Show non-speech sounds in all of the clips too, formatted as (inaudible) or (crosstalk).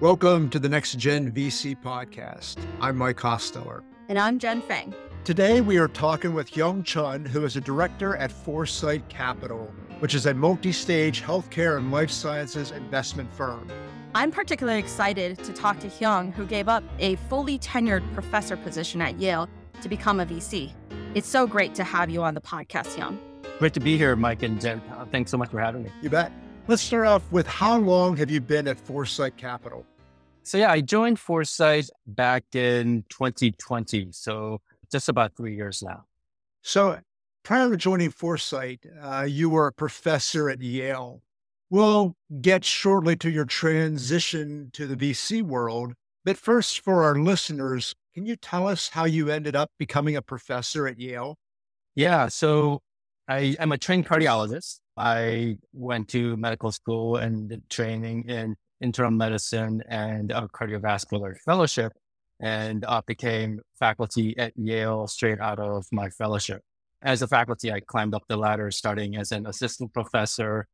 Welcome to the Next Gen VC podcast. I'm Mike Costello. And I'm Jen Feng. Today we are talking with Hyung Chun, who is a director at Foresite Capital, which is a multi stage healthcare and life sciences investment firm. I'm particularly excited to talk to Hyung, who gave up a fully tenured professor position at Yale to become a VC. It's so great to have you on the podcast, Hyung. Great to be here, Mike and Jen. Thanks so much for having me. You bet. Let's start off with how long have you been at Foresite Capital? So, yeah, I joined Foresite back in 2020. So, just about three years now. So, prior to joining Foresite, uh, you were a professor at Yale. We'll get shortly to your transition to the VC world. But first, for our listeners, can you tell us how you ended up becoming a professor at Yale? Yeah. So, I am a trained cardiologist. I went to medical school and training in internal medicine and a cardiovascular fellowship and uh, became faculty at Yale straight out of my fellowship. As a faculty, I climbed up the ladder starting as an assistant professor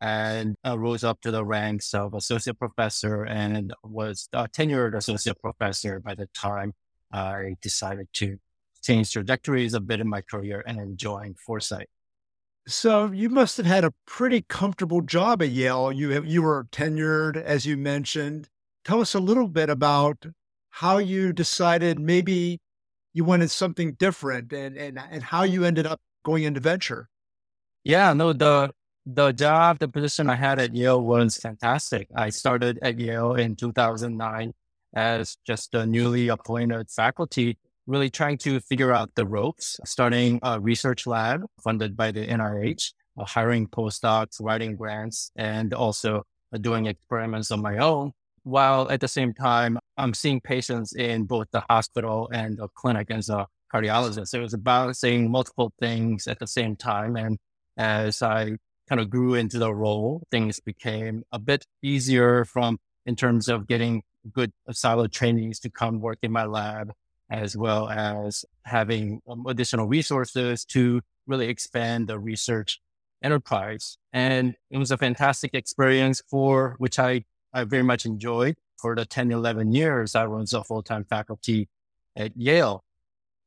and uh, rose up to the ranks of associate professor and was a tenured associate professor by the time I decided to change trajectories a bit in my career and join Foresite. So you must have had a pretty comfortable job at Yale. You you were tenured, as you mentioned. Tell us a little bit about how you decided maybe you wanted something different and, and, and how you ended up going into venture. Yeah, no, the the job, the position I had at Yale was fantastic. I started at Yale in 2009 as just a newly appointed faculty, really trying to figure out the ropes, starting a research lab funded by the NIH, uh, hiring postdocs, writing grants, and also uh, doing experiments on my own while at the same time, I'm seeing patients in both the hospital and the clinic as a cardiologist. So it was balancing multiple things at the same time. And as I kind of grew into the role, things became a bit easier from in terms of getting good solid trainees to come work in my lab, as well as having um, additional resources to really expand the research enterprise. And it was a fantastic experience for which I I very much enjoyed for the 10, 11 years I was a full time faculty at Yale.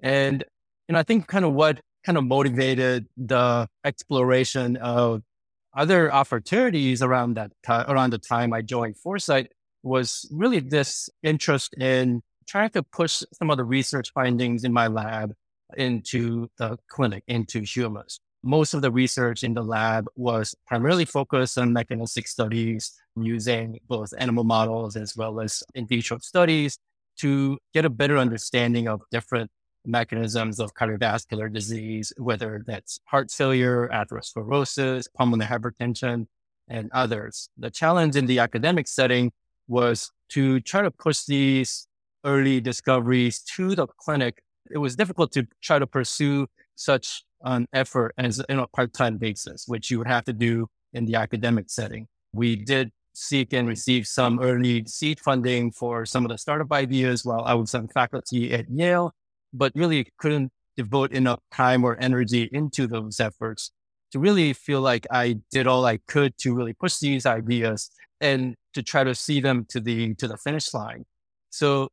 And, know, I think kind of what kind of motivated the exploration of other opportunities around that time, around the time I joined Foresite was really this interest in trying to push some of the research findings in my lab into the clinic, into humans. Most of the research in the lab was primarily focused on mechanistic studies using both animal models as well as in vitro studies to get a better understanding of different mechanisms of cardiovascular disease, whether that's heart failure, atherosclerosis, pulmonary hypertension, and others. The challenge in the academic setting was to try to push these early discoveries to the clinic. It was difficult to try to pursue such an effort as in a part-time basis, which you would have to do in the academic setting. We did seek and receive some early seed funding for some of the startup ideas while I was on faculty at Yale, but really couldn't devote enough time or energy into those efforts to really feel like I did all I could to really push these ideas and to try to see them to the to the finish line. So,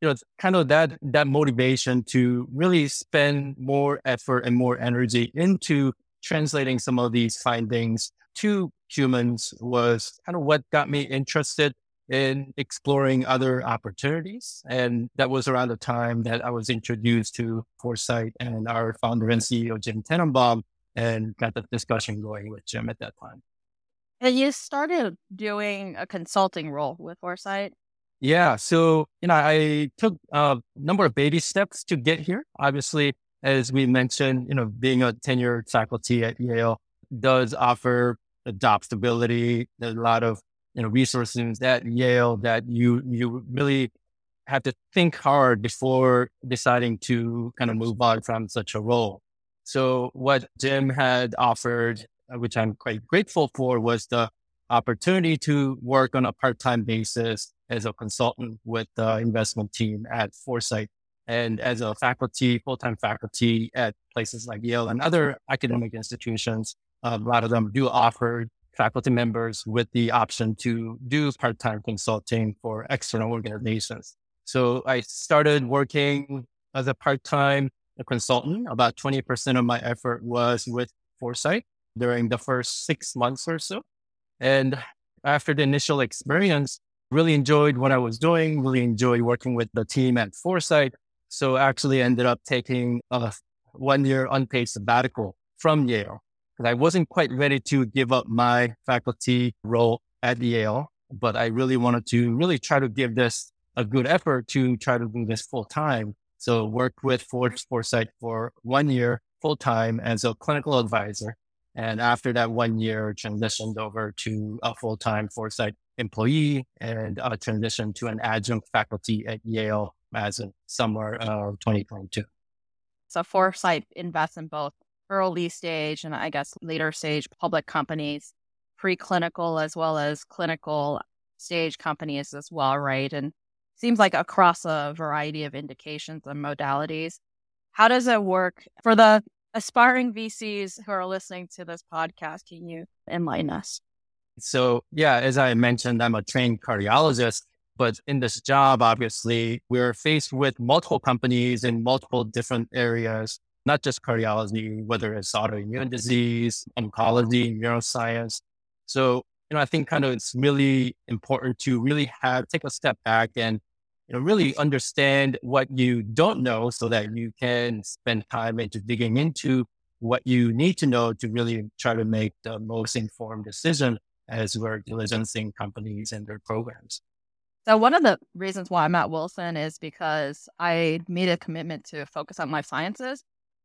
you know, kind of that that motivation to really spend more effort and more energy into translating some of these findings to humans was kind of what got me interested in exploring other opportunities. And that was around the time that I was introduced to Foresite and our founder and CEO, Jim Tananbaum, and got the discussion going with Jim at that time. And you started doing a consulting role with Foresite? Yeah. So, you know, I took a number of baby steps to get here. Obviously, as we mentioned, you know, being a tenured faculty at Yale does offer job stability. There's a lot of you know resources at Yale that you you really have to think hard before deciding to kind of move on from such a role. So what Jim had offered, uh, which I'm quite grateful for, was the opportunity to work on a part-time basis as a consultant with the investment team at Foresite and as a faculty, full-time faculty at places like Yale and other academic institutions a lot of them do offer faculty members with the option to do part-time consulting for external organizations. So I started working as a part-time consultant. About 20% of my effort was with Foresite during the first six months or so. And after the initial experience, really enjoyed what I was doing, really enjoyed working with the team at Foresite. So actually ended up taking a one year unpaid sabbatical from Yale because I wasn't quite ready to give up my faculty role at Yale, but I really wanted to really try to give this a good effort to try to do this full time. So worked with Foresite for one year full time as a clinical advisor. And after that one year, transitioned over to a full time Foresite employee and uh, transitioned to an adjunct faculty at Yale as in summer of 2022. So Foresite invests in both early stage and I guess later stage public companies, preclinical as well as clinical stage companies as well, right? And seems like across a variety of indications and modalities. How does it work for the aspiring VCs who are listening to this podcast? Can you enlighten us? So, yeah, as I mentioned, I'm a trained cardiologist, but in this job, obviously, we're faced with multiple companies in multiple different areas, not just cardiology, whether it's autoimmune disease, oncology, neuroscience. So, you know, I think kind of it's really important to really have take a step back and you know, really understand what you don't know so that you can spend time into digging into what you need to know to really try to make the most informed decision as we're diligencing companies and their programs. So one of the reasons why I'm at Wilson is because I made a commitment to focus on life sciences.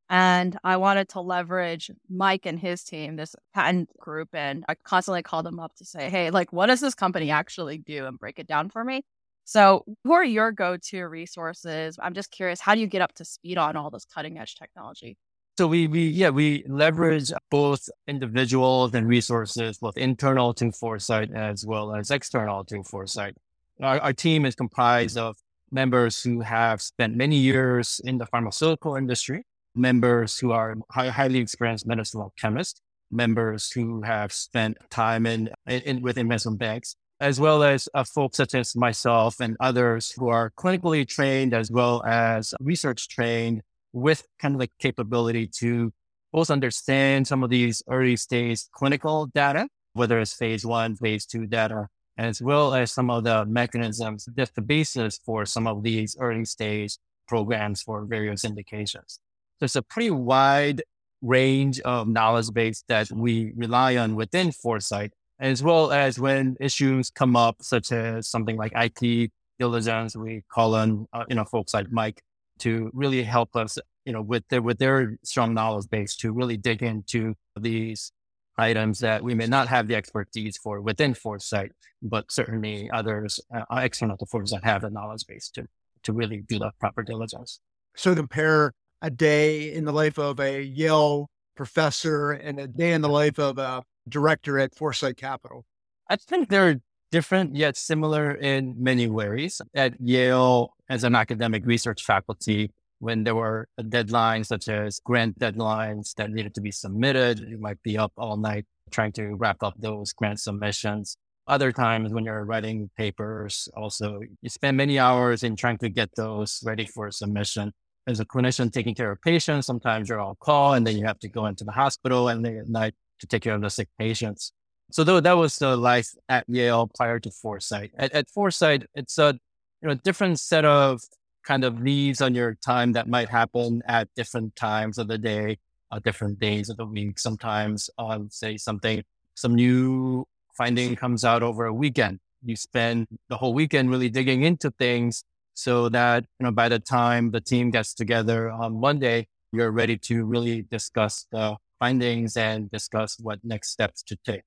And I wanted to leverage Mike and his team, this patent group. And I constantly called them up to say, hey, like, what does this company actually do? And break it down for me. So, who are your go to resources? I'm just curious, how do you get up to speed on all this cutting edge technology? So we, we, yeah, we leverage both individuals and resources, both internal to Foresite as well as external to Foresite. Our, our team is comprised of members who have spent many years in the pharmaceutical industry, members who are high, highly experienced medicinal chemists, members who have spent time in, in with investment banks, as well as uh, folks such as myself and others who are clinically trained as well as research trained with kind of the capability to both understand some of these early stage clinical data, whether it's phase one, phase two data, as well as some of the mechanisms that's the basis for some of these early stage programs for various indications. So it's a pretty wide range of knowledge base that we rely on within Foresite as well as when issues come up, such as something like IT diligence, we call on uh, you know folks like Mike to really help us, you know, with their with their strong knowledge base to really dig into these items that we may not have the expertise for within Foresite, but certainly others uh, external to Foresite have the knowledge base to to really do the proper diligence. So compare a day in the life of a Yale professor and a day in the life of a director at Foresite Capital? I think they're different yet similar in many ways. At Yale, as an academic research faculty, when there were deadlines such as grant deadlines that needed to be submitted, you might be up all night trying to wrap up those grant submissions. Other times when you're writing papers, also you spend many hours in trying to get those ready for submission. As a clinician taking care of patients, sometimes you're on call and then you have to go into the hospital and at night to take care of the sick patients. So though that was the life at Yale prior to Foresite. At, at Foresite, it's a you know different set of kind of needs on your time that might happen at different times of the day, uh, different days of the week. Sometimes on say something, some new finding comes out over a weekend. You spend the whole weekend really digging into things so that you know by the time the team gets together on Monday, you're ready to really discuss the findings and discuss what next steps to take.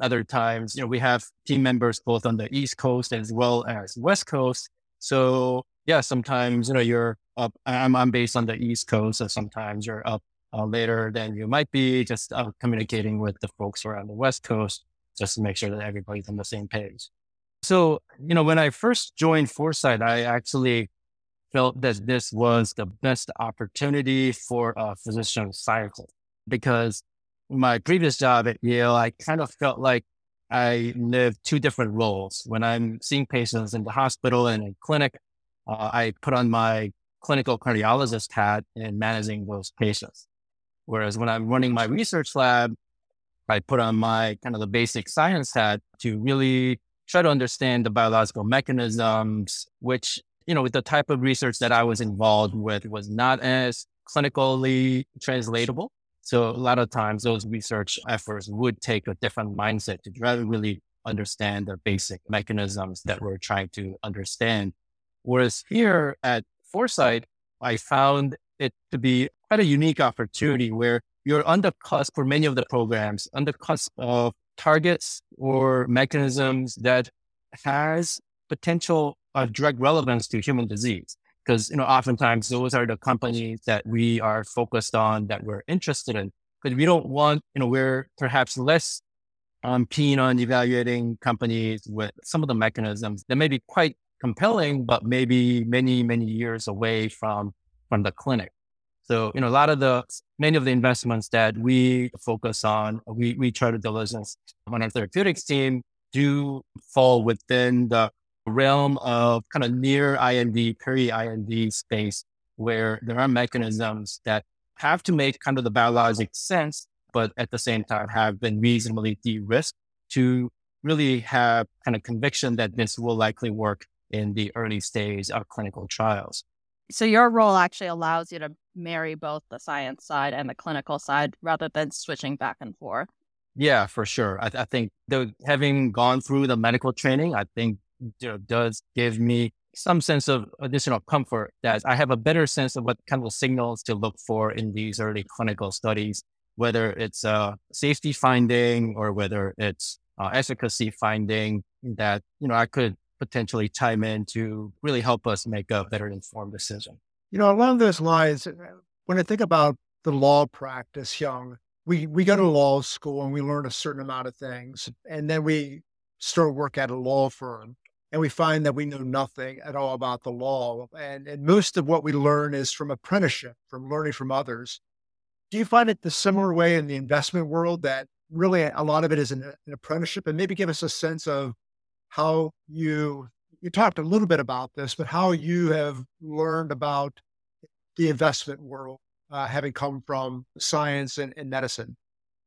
Other times, you know, we have team members both on the East Coast as well as West Coast. So yeah, sometimes, you know, you're up, I'm, I'm based on the East Coast. So sometimes you're up uh, later than you might be just uh, communicating with the folks on the West Coast just to make sure that everybody's on the same page. So, you know, when I first joined Foresite, I actually felt that this was the best opportunity for a physician scientist because my previous job at Yale, I kind of felt like I lived two different roles. When I'm seeing patients in the hospital and in clinic, uh, I put on my clinical cardiologist hat in managing those patients. Whereas when I'm running my research lab, I put on my kind of the basic science hat to really try to understand the biological mechanisms, which, you know, with the type of research that I was involved with was not as clinically translatable. So a lot of times those research efforts would take a different mindset to try to really understand the basic mechanisms that we're trying to understand. Whereas here at Foresite, I found it to be quite a unique opportunity where you're on the cusp for many of the programs, on the cusp of targets or mechanisms that has potential of drug relevance to human disease because you know oftentimes those are the companies that we are focused on that we're interested in. Because we don't want you know we're perhaps less um, keen on evaluating companies with some of the mechanisms that may be quite compelling but maybe many many years away from from the clinic. So you know a lot of the many of the investments that we focus on we we try to diligence on our therapeutics team do fall within the realm of kind of near IND, peri IND space where there are mechanisms that have to make kind of the biologic sense, but at the same time have been reasonably de-risked to really have kind of conviction that this will likely work in the early stage of clinical trials. So your role actually allows you to marry both the science side and the clinical side rather than switching back and forth. Yeah, for sure. I, I think the, having gone through the medical training, I think you know, does give me some sense of additional comfort that I have a better sense of what kind of signals to look for in these early clinical studies, whether it's a safety finding or whether it's efficacy finding that, you know, I could potentially chime in to really help us make a better informed decision. You know, along those lines, when I think about the law practice, Hyung, we, we go to law school and we learn a certain amount of things, and then we start work at a law firm and we find that we know nothing at all about the law. And, and most of what we learn is from apprenticeship, from learning from others. Do you find it the similar way in the investment world that really a lot of it is an, an apprenticeship? And maybe give us a sense of how you, you talked a little bit about this, but how you have learned about the investment world, uh, having come from science and, and medicine.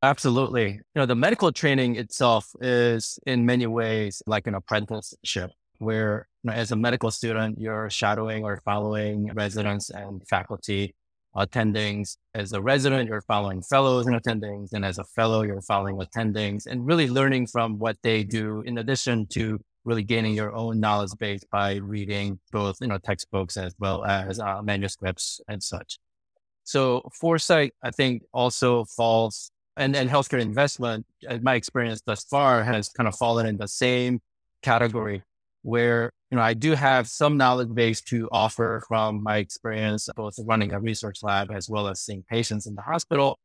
Absolutely. You know, the medical training itself is in many ways like an apprenticeship where you know, as a medical student, you're shadowing or following residents and faculty attendings. As a resident, you're following fellows and attendings. And as a fellow, you're following attendings and really learning from what they do in addition to really gaining your own knowledge base by reading both, you know, textbooks as well as uh, manuscripts and such. So Foresite, I think also falls and, and healthcare investment, in my experience thus far, has kind of fallen in the same category where you know I do have some knowledge base to offer from my experience both running a research lab as well as seeing patients in the hospital.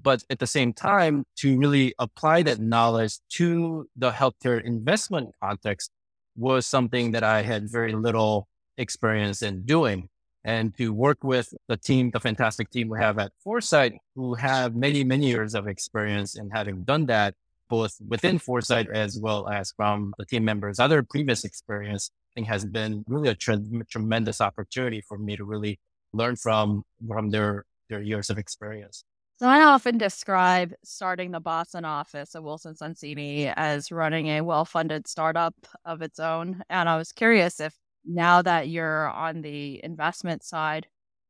But at the same time, to really apply that knowledge to the healthcare investment context was something that I had very little experience in doing and to work with the team, the fantastic team we have at Foresite, who have many, many years of experience in having done that, both within Foresite as well as from the team members' other previous experience, I think has been really a tre- tremendous opportunity for me to really learn from from their their years of experience. So I often describe starting the Boston office of Wilson Sonsini as running a well-funded startup of its own. And I was curious if now that you're on the investment side,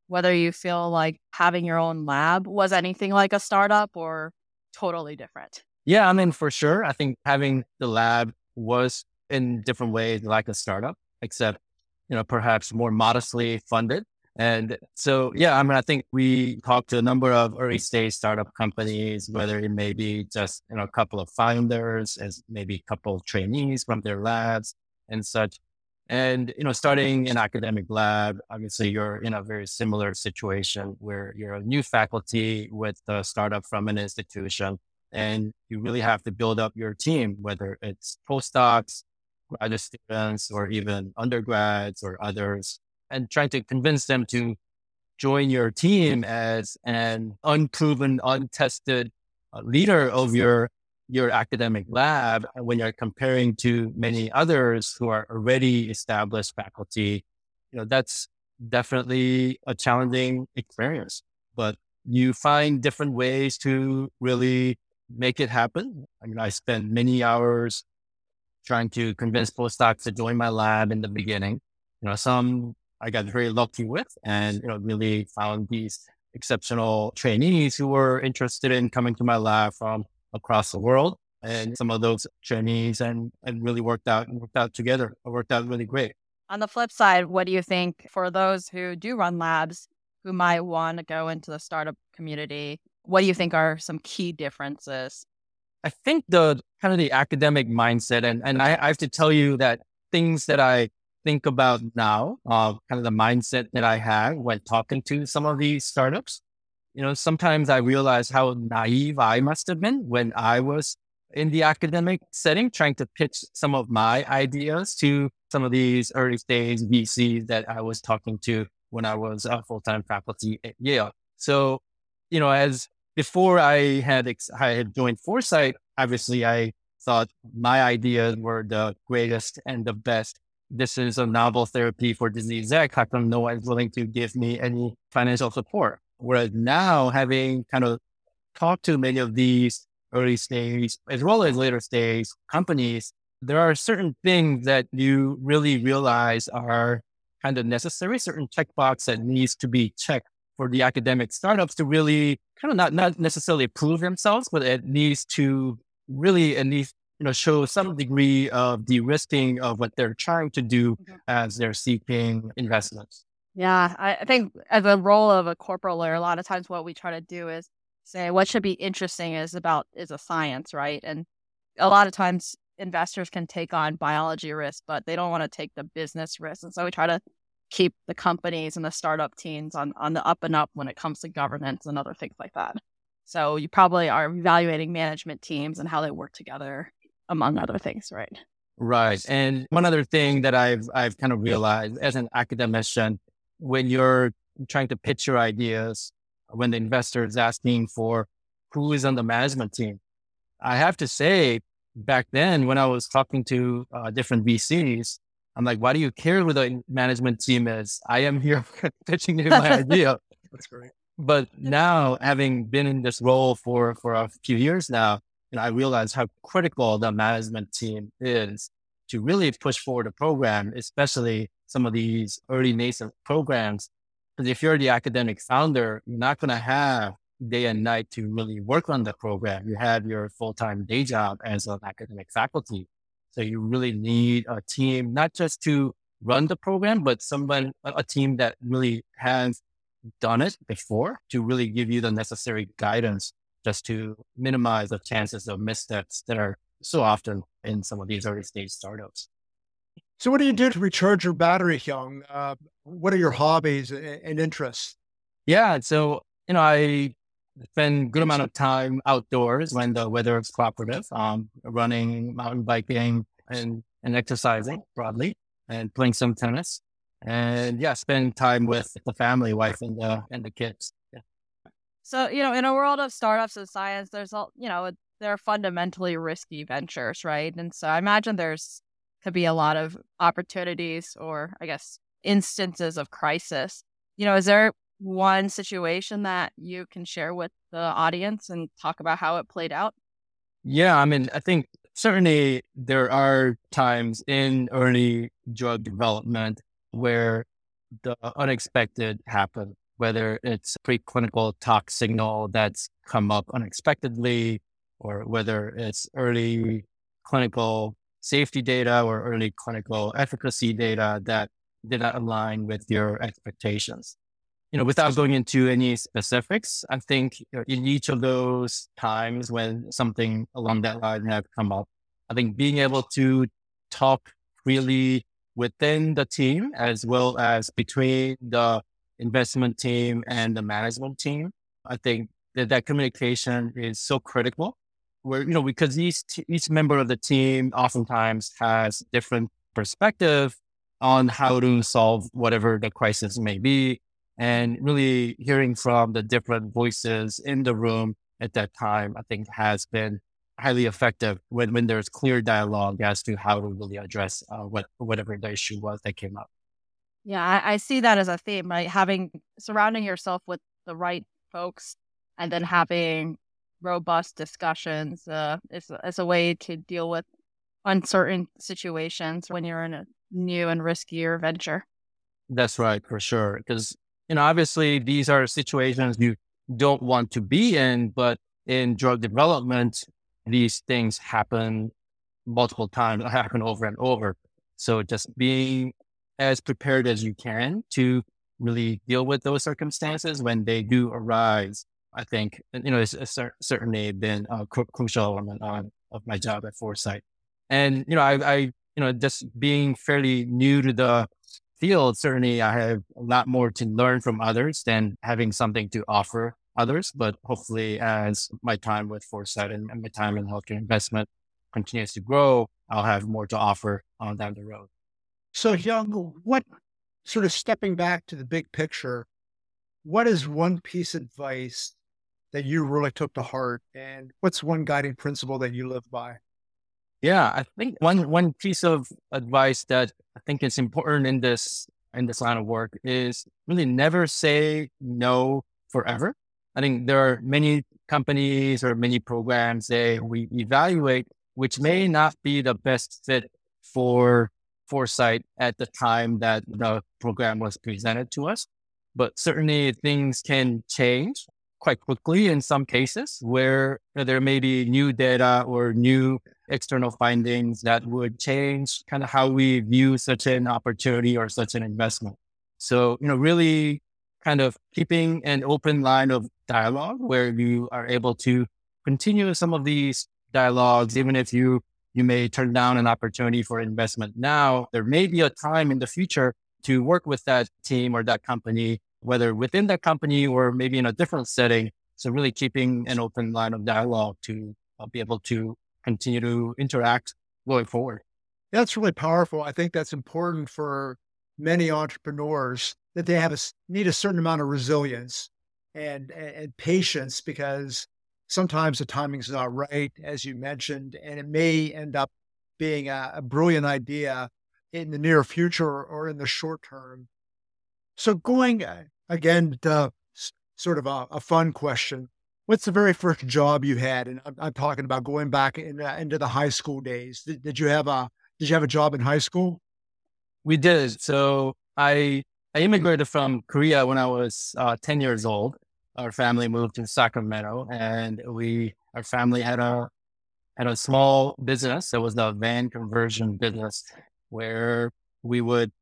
whether you feel like having your own lab was anything like a startup or totally different? Yeah, I mean, for sure. I think having the lab was in different ways like a startup, except, you know, perhaps more modestly funded. And so, yeah, I mean, I think we talked to a number of early stage startup companies, whether it may be just, you know, a couple of founders as maybe a couple of trainees from their labs and such. And, you know, starting an academic lab, obviously you're in a very similar situation where you're a new faculty with a startup from an institution and you really have to build up your team, whether it's postdocs, graduate students, or even undergrads or others, and trying to convince them to join your team as an unproven, untested uh, leader of your your academic lab when you're comparing to many others who are already established faculty, you know, that's definitely a challenging experience. But you find different ways to really make it happen. I mean, I spent many hours trying to convince postdocs to join my lab in the beginning. You know, some I got very lucky with and, you know, really found these exceptional trainees who were interested in coming to my lab from across the world. And some of those trainees and, and really worked out and worked out together. It worked out really great. On the flip side, what do you think for those who do run labs who might want to go into the startup community? What do you think are some key differences? I think the kind of the academic mindset, and, and I, I have to tell you that things that I think about now, uh, kind of the mindset that I had when talking to some of these startups. You know, sometimes I realize how naive I must have been when I was in the academic setting, trying to pitch some of my ideas to some of these early stage VCs that I was talking to when I was a full time faculty at Yale. So, you know, as before I had ex- I had joined Foresite, obviously I thought my ideas were the greatest and the best. This is a novel therapy for disease X. How come no one's willing to give me any financial support? Whereas now, having kind of talked to many of these early stage as well as later stage companies, there are certain things that you really realize are kind of necessary, certain checkbox that needs to be checked for the academic startups to really kind of not, not necessarily prove themselves, but it needs to really at least you know show some degree of de-risking of what they're trying to do mm-hmm. as they're seeking investments. Yeah, I think as a role of a corporate lawyer, a lot of times what we try to do is say what should be interesting is about is a science, right? And a lot of times investors can take on biology risk, but they don't want to take the business risk. And so we try to keep the companies and the startup teams on, on the up and up when it comes to governance and other things like that. So you probably are evaluating management teams and how they work together, among other things, right? Right. And one other thing that I've I've kind of realized as an academician, when you're trying to pitch your ideas, when the investor is asking for who is on the management team, I have to say, back then when I was talking to uh, different VCs, I'm like, why do you care who the management team is? I am here (laughs) pitching you my (laughs) idea. That's great. But now, having been in this role for for a few years now, and I realize how critical the management team is to really push forward a program, especially some of these early nascent programs. Because if you're the academic founder, you're not going to have day and night to really work on the program. You have your full time day job as an academic faculty. So you really need a team, not just to run the program, but someone, a team that really has done it before to really give you the necessary guidance just to minimize the chances of missteps that are so often in some of these early stage startups. So, what do you do to recharge your battery, Hyung? Uh, what are your hobbies and interests? Yeah, so you know, I spend good amount of time outdoors when the weather is cooperative, um, running, mountain biking, and, and exercising broadly, and playing some tennis. And yeah, spend time with the family, wife, and the and the kids. Yeah. So you know, in a world of startups and science, there's all you know, they're fundamentally risky ventures, right? And so I imagine there's could be a lot of opportunities, or I guess instances of crisis. You know, is there one situation that you can share with the audience and talk about how it played out? Yeah, I mean, I think certainly there are times in early drug development where the unexpected happen, whether it's preclinical tox signal that's come up unexpectedly, or whether it's early clinical safety data or early clinical efficacy data that did not align with your expectations you know, without going into any specifics, I think in each of those times when something along that line have come up, I think being able to talk freely within the team as well as between the investment team and the management team, I think that that communication is so critical. Where you know because each each member of the team oftentimes has different perspective on how to solve whatever the crisis may be and really hearing from the different voices in the room at that time, I think has been highly effective when, when there's clear dialogue as to how to really address uh, what whatever the issue was that came up. Yeah, I, I see that as a theme, right? Having surrounding yourself with the right folks and then having robust discussions uh, is, is a way to deal with uncertain situations when you're in a new and riskier venture. That's right, for sure. Because, you know, obviously these are situations you don't want to be in, but in drug development, these things happen multiple times, (laughs) happen over and over. So just being as prepared as you can to really deal with those circumstances when they do arise, I think, you know, it's, certainly been uh, a crucial element of my job at Foresite. And, you know, I, I, you know, just being fairly new to the field, certainly I have a lot more to learn from others than having something to offer others. But hopefully, as my time with Foresite and, and my time in healthcare investment continues to grow, I'll have more to offer on down the road. So, Hyung, what sort of stepping back to the big picture, what is one piece of advice that you really took to heart? And what's one guiding principle that you live by? Yeah, I think one one piece of advice that I think is important in this in this line of work is really never say no forever. I think there are many companies or many programs that we evaluate which may not be the best fit for Foresite at the time that the program was presented to us. But certainly things can change quite quickly in some cases where there may be new data or new external findings that would change kind of how we view such an opportunity or such an investment. So, you know, really kind of keeping an open line of dialogue where you are able to continue some of these dialogues, even if you you may turn down an opportunity for investment now. There may be a time in the future to work with that team or that company, whether within that company or maybe in a different setting. So really keeping an open line of dialogue to uh, be able to continue to interact going forward. That's really powerful. I think that's important for many entrepreneurs that they have a, need a certain amount of resilience and, and patience because sometimes the timing's not right, as you mentioned, and it may end up being a, a brilliant idea in the near future or in the short term. So, going uh, again to sort of a, a, fun question What's the very first job you had? And I'm, I'm talking about going back in, uh, into the high school days. Did, did, you have a Did you have a job in high school? We did. So I I immigrated from Korea when I was uh, 10 years old, our family moved to Sacramento, and we our family had a had a small business. It was the van conversion business where we would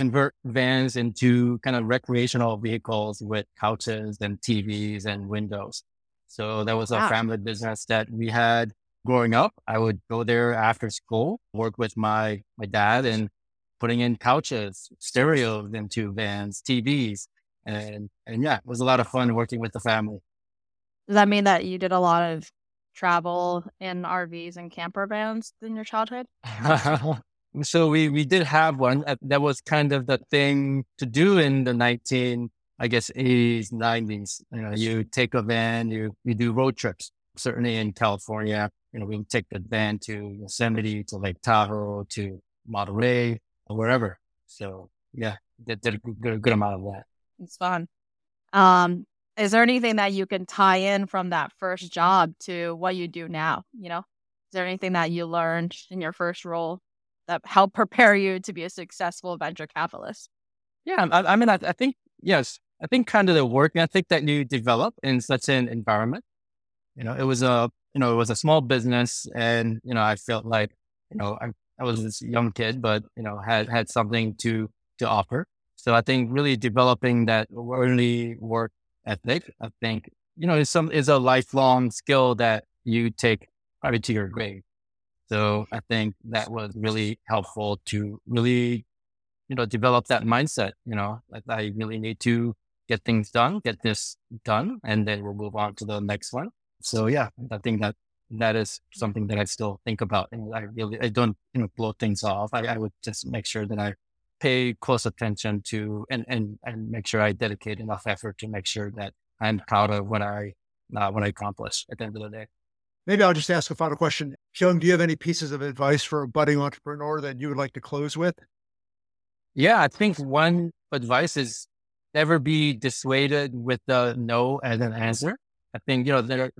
convert vans into kind of recreational vehicles with couches and TVs and windows. So that was a wow. family business that we had growing up. I would go there after school, work with my my dad and putting in couches, stereos into vans, TVs, and and yeah, it was a lot of fun working with the family. Does that mean that you did a lot of travel in RVs and camper vans in your childhood? (laughs) (laughs) so we we did have one that was kind of the thing to do in the 19 I guess 80s 90s you know you take a van you you do road trips certainly in California. You know we would take the van to Yosemite to Lake Tahoe to Monterey or wherever. So yeah did, did a good, good amount of that. It's fun. Um, is there anything that you can tie in from that first job to what you do now? You know, is there anything that you learned in your first role that helped prepare you to be a successful venture capitalist? Yeah, I, I mean, I, I, think yes, I think kind of the work ethic that you develop in such an environment. You know, it was a you know it was a small business, and you know I felt like you know I, I was this young kid, but you know had had something to to offer. So I think really developing that early work ethic, I think, you know, is some is a lifelong skill that you take probably to your grave. So I think that was really helpful to really, you know, develop that mindset, you know, that I really need to get things done, get this done, and then we'll move on to the next one. So yeah, I think that that is something that I still think about. And I really, I don't, you know, blow things off. I, I would just make sure that I pay close attention to and, and, and make sure I dedicate enough effort to make sure that I'm proud of what I uh, want to accomplish at the end of the day. Maybe I'll just ask a final question. Hyung, do you have any pieces of advice for a budding entrepreneur that you would like to close with? Yeah, I think one advice is never be dissuaded with the no as an answer. I think, you know, there,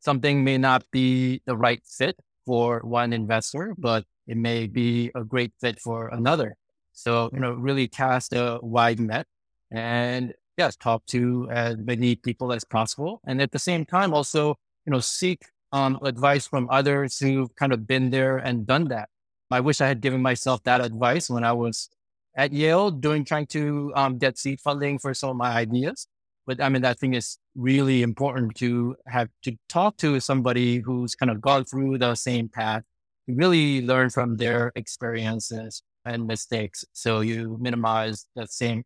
something may not be the right fit for one investor, but it may be a great fit for another. So, you know, really cast a wide net and yes, talk to as many people as possible. And at the same time, also, you know, seek um, advice from others who've kind of been there and done that. I wish I had given myself that advice when I was at Yale doing, trying to um, get seed funding for some of my ideas. But I mean, I think it's really important to have to talk to somebody who's kind of gone through the same path really learn from their experiences and mistakes. So you minimize the same,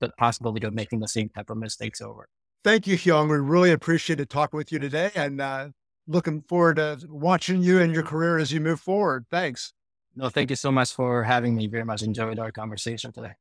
the possibility of making the same type of mistakes over. Thank you, Hyung. We really appreciated talking with you today and uh, looking forward to watching you and your mm-hmm. career as you move forward. Thanks. No, thank you so much for having me. Very much enjoyed our conversation today.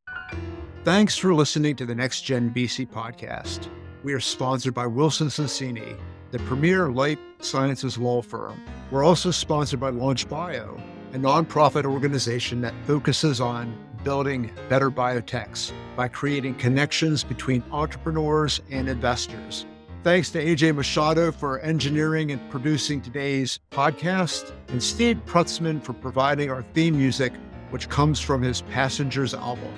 Thanks for listening to the Next Gen VC podcast. We are sponsored by Wilson Sonsini, the premier life sciences law firm. We're also sponsored by Launch Bio, a nonprofit organization that focuses on building better biotechs by creating connections between entrepreneurs and investors. Thanks to AJ Machado for engineering and producing today's podcast, and Steve Prutzman for providing our theme music, which comes from his Passengers album.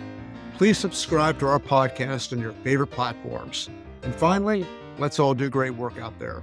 Please subscribe to our podcast on your favorite platforms. And finally, let's all do great work out there.